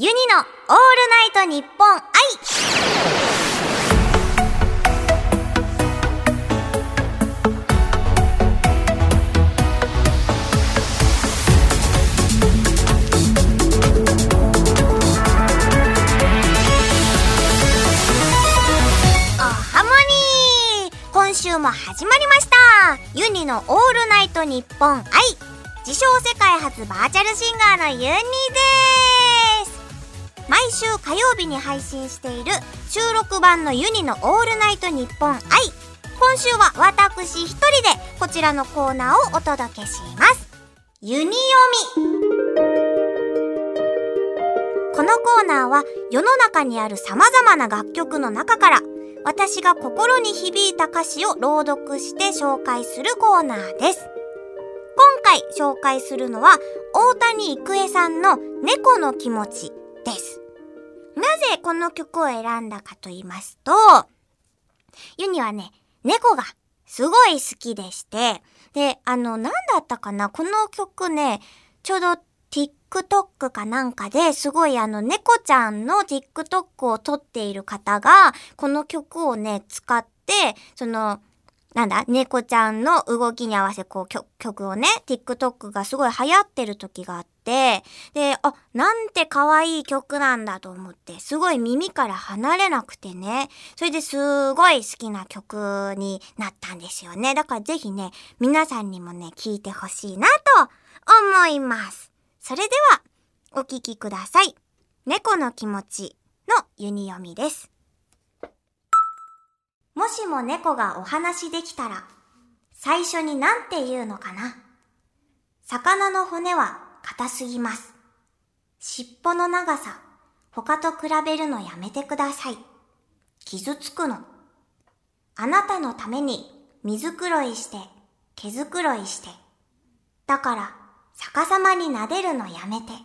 ユニのオールナイトニッポン愛おハモニー。今週も始まりました。ユニのオールナイトニッポン愛自称世界初バーチャルシンガーのユニです。毎週火曜日に配信している収録版のユニのオールナイトニッポン愛今週は私一人でこちらのコーナーをお届けしますユニ読みこのコーナーは世の中にある様々な楽曲の中から私が心に響いた歌詞を朗読して紹介するコーナーです。今回紹介するのは大谷育恵さんの猫の気持ち。なぜこの曲を選んだかと言いますと、ユニはね、猫がすごい好きでして、で、あの、なんだったかなこの曲ね、ちょうど TikTok かなんかですごいあの猫ちゃんの TikTok を撮っている方がこの曲をね使ってそのなんだ猫ちゃんの動きに合わせこう曲曲をね TikTok がすごい流行ってる時があってであなんて可愛い曲なんだと思ってすごい耳から離れなくてねそれですごい好きな曲になったんですよねだからぜひね皆さんにもね聴いてほしいなと思いますそれでは、お聞きください。猫の気持ちのユニ読みです。もしも猫がお話できたら、最初に何て言うのかな魚の骨は硬すぎます。尻尾の長さ、他と比べるのやめてください。傷つくの。あなたのために水黒いして、毛づくろいして。だから、逆さまに撫でるのやめて。はい。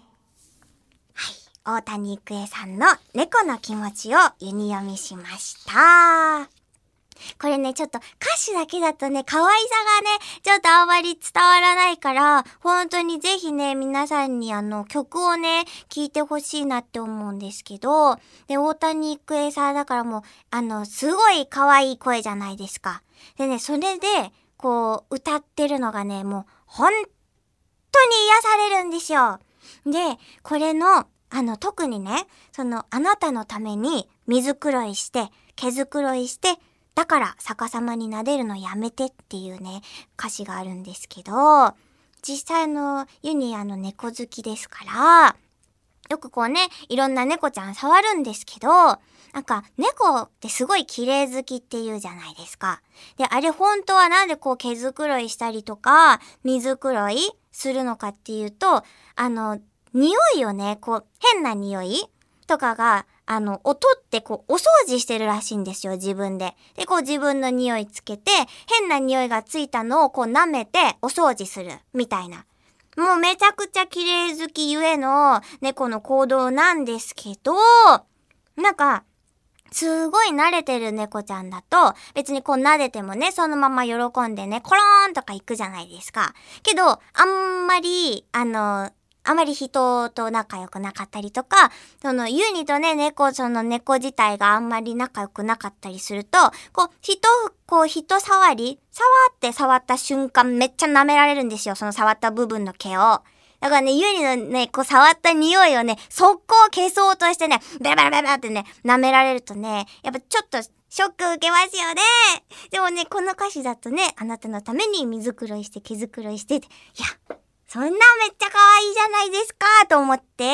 大谷育恵さんの猫の気持ちをユニ読みしました。これね、ちょっと歌詞だけだとね、可愛さがね、ちょっとあんまり伝わらないから、本当にぜひね、皆さんにあの曲をね、聴いてほしいなって思うんですけど、で、大谷育恵さんだからもう、あの、すごい可愛い声じゃないですか。でね、それで、こう、歌ってるのがね、もう、本当に癒されるんですよ。で、これの、あの、特にね、その、あなたのために水黒いして、毛づくろいして、だから逆さまに撫でるのやめてっていうね、歌詞があるんですけど、実際のユニアの猫好きですから、よくこうね、いろんな猫ちゃん触るんですけど、なんか猫ってすごい綺麗好きって言うじゃないですか。で、あれ本当はなんでこう毛づくろいしたりとか、水黒いするのかっていうと、あの、匂いをね、こう変な匂いとかが、あの、を取ってこうお掃除してるらしいんですよ、自分で。で、こう自分の匂いつけて、変な匂いがついたのをこう舐めてお掃除する、みたいな。もうめちゃくちゃ綺麗好きゆえの猫の行動なんですけど、なんか、すごい慣れてる猫ちゃんだと、別にこう撫でてもね、そのまま喜んでね、コローンとか行くじゃないですか。けど、あんまり、あの、あまり人と仲良くなかったりとか、その、ユニとね、猫、その猫自体があんまり仲良くなかったりすると、こう、人、こう、人触り触って触った瞬間めっちゃ舐められるんですよ。その触った部分の毛を。だからね、ユニのね、こう触った匂いをね、速攻消そうとしてね、ベラベラベラってね、舐められるとね、やっぱちょっとショック受けますよね。でもね、この歌詞だとね、あなたのために水黒いして毛づくろいして、いや、そんなめっちゃ可愛いじゃないですか、と思って、い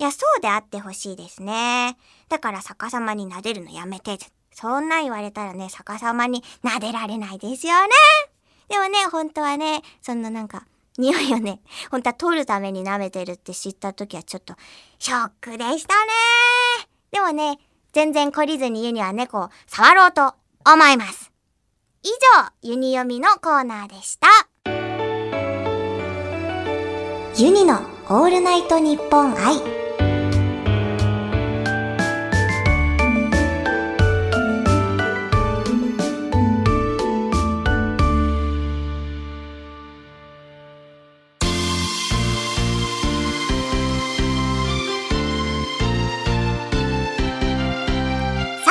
や、そうであってほしいですね。だから逆さまに撫でるのやめて。そんな言われたらね、逆さまに撫でられないですよね。でもね、本当はね、そんななんか、匂いをね、本当は取るために舐めてるって知った時はちょっとショックでしたね。でもね、全然懲りずにユニは猫を触ろうと思います。以上、ユニ読みのコーナーでした。ユニのオールナイトニッポン愛。さ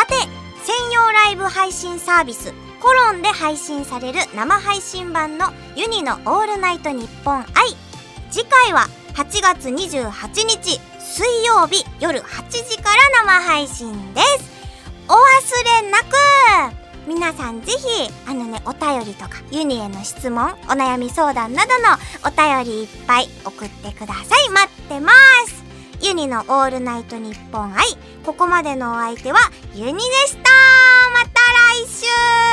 て専用ライブ配信サービスコロンで配信される生配信版のユニのオールナイトニッポン愛。次回は8月28日水曜日夜8時から生配信です。お忘れなく。皆さんぜひあのねお便りとかユニへの質問お悩み相談などのお便りいっぱい送ってください。待ってます。ユニのオールナイトニッポン愛ここまでのお相手はユニでした。また来週。